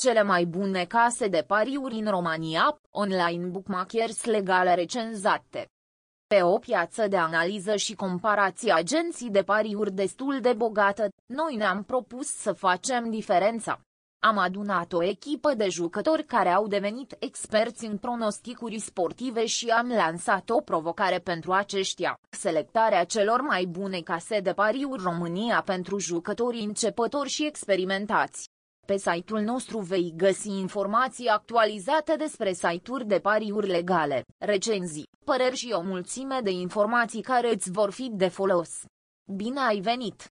Cele mai bune case de pariuri în România, online bookmakers legale recenzate. Pe o piață de analiză și comparație agenții de pariuri destul de bogată, noi ne-am propus să facem diferența. Am adunat o echipă de jucători care au devenit experți în pronosticuri sportive și am lansat o provocare pentru aceștia, selectarea celor mai bune case de pariuri România pentru jucătorii începători și experimentați. Pe site-ul nostru vei găsi informații actualizate despre site-uri de pariuri legale, recenzii, păreri și o mulțime de informații care îți vor fi de folos. Bine ai venit!